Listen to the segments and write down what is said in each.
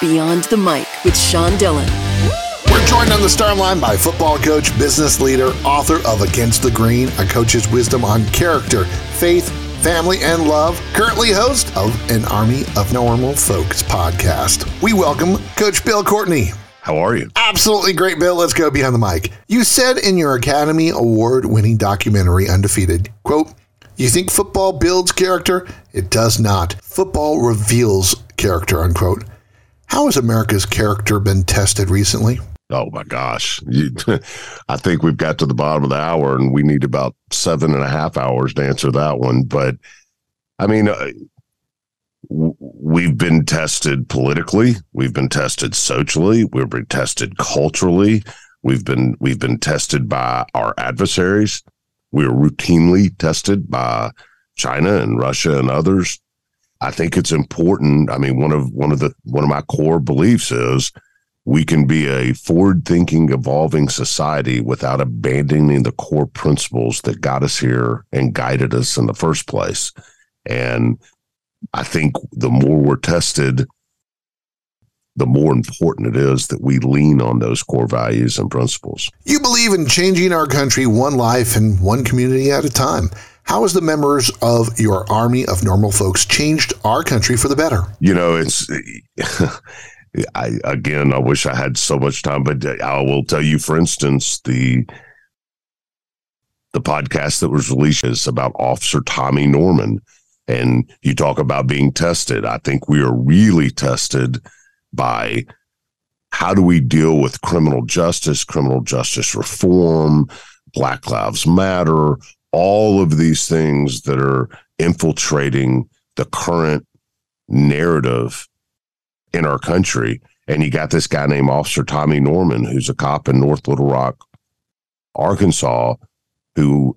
Beyond the Mic with Sean Dillon. We're joined on the Starline by football coach, business leader, author of Against the Grain, a coach's wisdom on character, faith, family, and love, currently host of an Army of Normal Folks podcast. We welcome Coach Bill Courtney. How are you? Absolutely great, Bill. Let's go behind the mic. You said in your Academy Award winning documentary, Undefeated, quote, you think football builds character? It does not. Football reveals character, unquote. How has America's character been tested recently? Oh my gosh. You, I think we've got to the bottom of the hour and we need about seven and a half hours to answer that one. But I mean, uh, we've been tested politically, we've been tested socially, we've been tested culturally, we've been we've been tested by our adversaries. We are routinely tested by China and Russia and others. I think it's important. I mean, one of one of the one of my core beliefs is we can be a forward-thinking, evolving society without abandoning the core principles that got us here and guided us in the first place. And I think the more we're tested, the more important it is that we lean on those core values and principles. You believe in changing our country one life and one community at a time. How has the members of your army of normal folks changed our country for the better? You know, it's. I again, I wish I had so much time, but I will tell you, for instance, the the podcast that was released is about Officer Tommy Norman, and you talk about being tested. I think we are really tested by how do we deal with criminal justice, criminal justice reform, Black Lives Matter, all of these things that are infiltrating the current narrative in our country. And you got this guy named Officer Tommy Norman, who's a cop in North Little Rock, Arkansas, who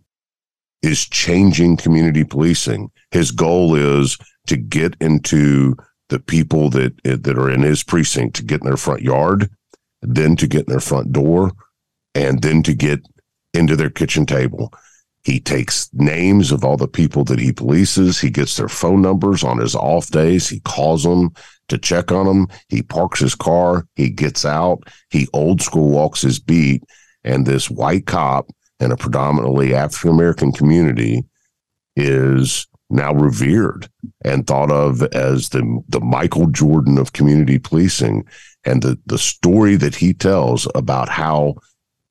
is changing community policing. His goal is to get into the people that that are in his precinct to get in their front yard, then to get in their front door, and then to get into their kitchen table. He takes names of all the people that he polices. He gets their phone numbers on his off days. He calls them to check on them. He parks his car. He gets out. He old school walks his beat. And this white cop in a predominantly African American community is now revered and thought of as the the Michael Jordan of community policing and the the story that he tells about how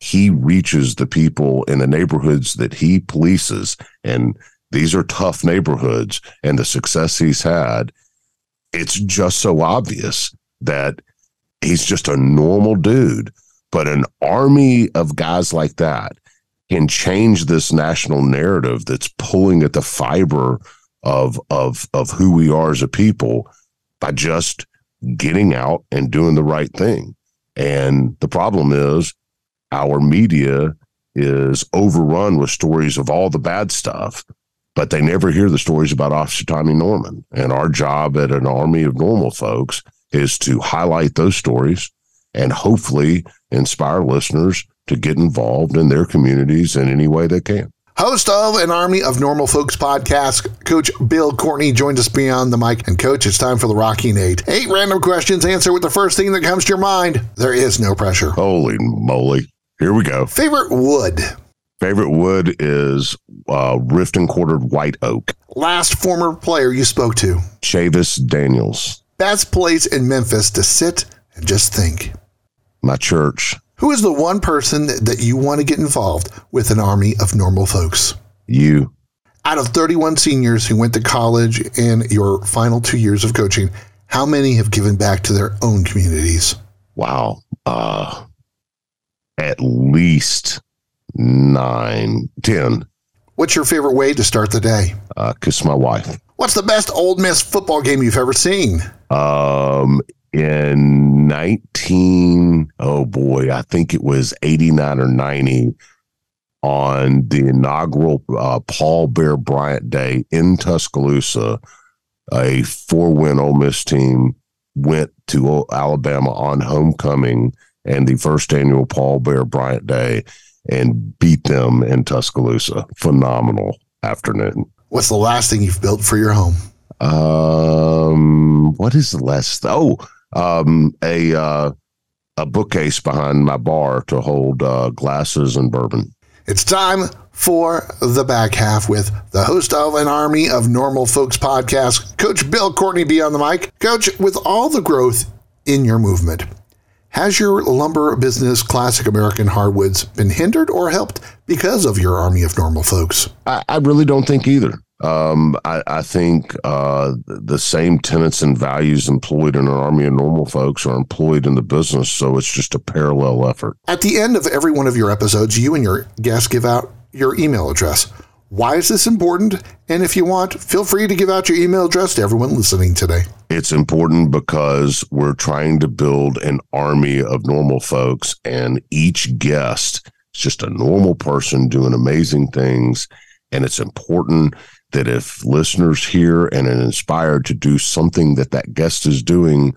he reaches the people in the neighborhoods that he polices. And these are tough neighborhoods and the success he's had. It's just so obvious that he's just a normal dude but an army of guys like that can change this national narrative that's pulling at the fiber of of of who we are as a people by just getting out and doing the right thing. And the problem is our media is overrun with stories of all the bad stuff, but they never hear the stories about Officer Tommy Norman. And our job at an army of normal folks is to highlight those stories and hopefully inspire listeners to get involved in their communities in any way they can. Host of an Army of Normal Folks podcast, Coach Bill Courtney joined us beyond the mic. And, Coach, it's time for the Rockin' 8. Eight random questions. Answer with the first thing that comes to your mind. There is no pressure. Holy moly. Here we go. Favorite wood? Favorite wood is uh, rift and quartered white oak. Last former player you spoke to? Chavis Daniels. Best place in Memphis to sit and just think? My church. Who is the one person that you want to get involved with an army of normal folks? You. Out of 31 seniors who went to college in your final two years of coaching, how many have given back to their own communities? Wow. Uh, at least nine, ten. What's your favorite way to start the day? Uh, kiss my wife. What's the best Ole Miss football game you've ever seen? Um, in 19 oh boy i think it was 89 or 90 on the inaugural uh, paul bear bryant day in tuscaloosa a four-win Ole Miss team went to alabama on homecoming and the first annual paul bear bryant day and beat them in tuscaloosa. Phenomenal afternoon. What's the last thing you've built for your home? Um what is the last oh um, a uh, a bookcase behind my bar to hold uh, glasses and bourbon. It's time for the back half with the host of an Army of Normal Folks podcast, Coach Bill Courtney Beyond the Mic. Coach, with all the growth in your movement, has your lumber business, Classic American Hardwoods, been hindered or helped because of your Army of Normal Folks? I, I really don't think either. Um, I, I, think uh, the same tenets and values employed in an army of normal folks are employed in the business. So it's just a parallel effort. At the end of every one of your episodes, you and your guests give out your email address. Why is this important? And if you want, feel free to give out your email address to everyone listening today. It's important because we're trying to build an army of normal folks, and each guest is just a normal person doing amazing things. And it's important that if listeners hear and are inspired to do something that that guest is doing,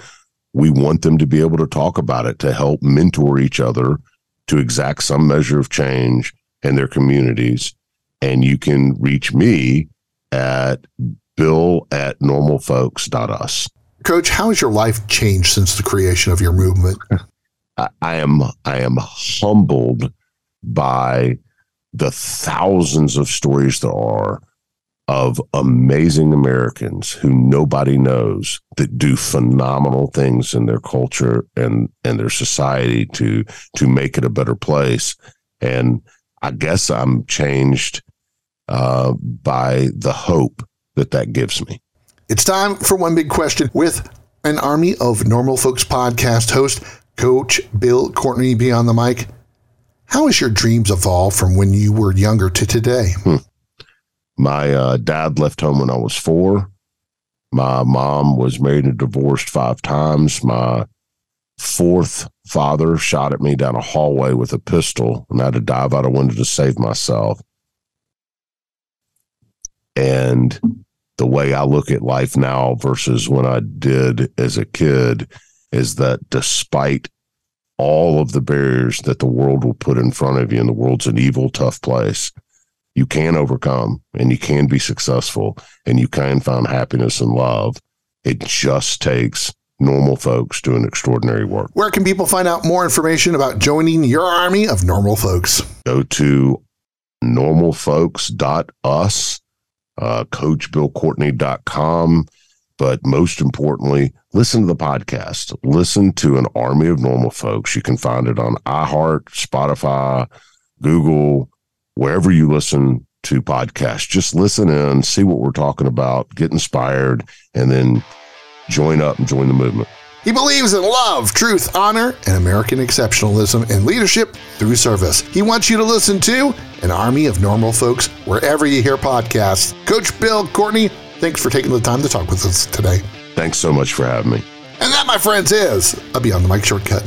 we want them to be able to talk about it to help mentor each other to exact some measure of change in their communities. And you can reach me at bill at normalfolks.us. Coach, how has your life changed since the creation of your movement? I, I am I am humbled by the thousands of stories there are of amazing Americans who nobody knows that do phenomenal things in their culture and and their society to to make it a better place. And I guess I'm changed uh, by the hope that that gives me. It's time for one big question with an army of normal folks podcast host, Coach Bill Courtney, Beyond the Mic. How has your dreams evolved from when you were younger to today? Hmm. My uh, dad left home when I was four. My mom was married and divorced five times. My fourth father shot at me down a hallway with a pistol, and I had to dive out a window to save myself. And the way I look at life now versus when I did as a kid is that despite all of the barriers that the world will put in front of you, and the world's an evil, tough place, you can overcome and you can be successful and you can find happiness and love. It just takes normal folks doing extraordinary work. Where can people find out more information about joining your army of normal folks? Go to normalfolks.us, uh, coachbillcourtney.com. But most importantly, listen to the podcast. Listen to an army of normal folks. You can find it on iHeart, Spotify, Google, wherever you listen to podcasts. Just listen in, see what we're talking about, get inspired, and then join up and join the movement. He believes in love, truth, honor, and American exceptionalism and leadership through service. He wants you to listen to an army of normal folks wherever you hear podcasts. Coach Bill Courtney, thanks for taking the time to talk with us today. Thanks so much for having me. And that, my friends, is a Beyond the Mic shortcut.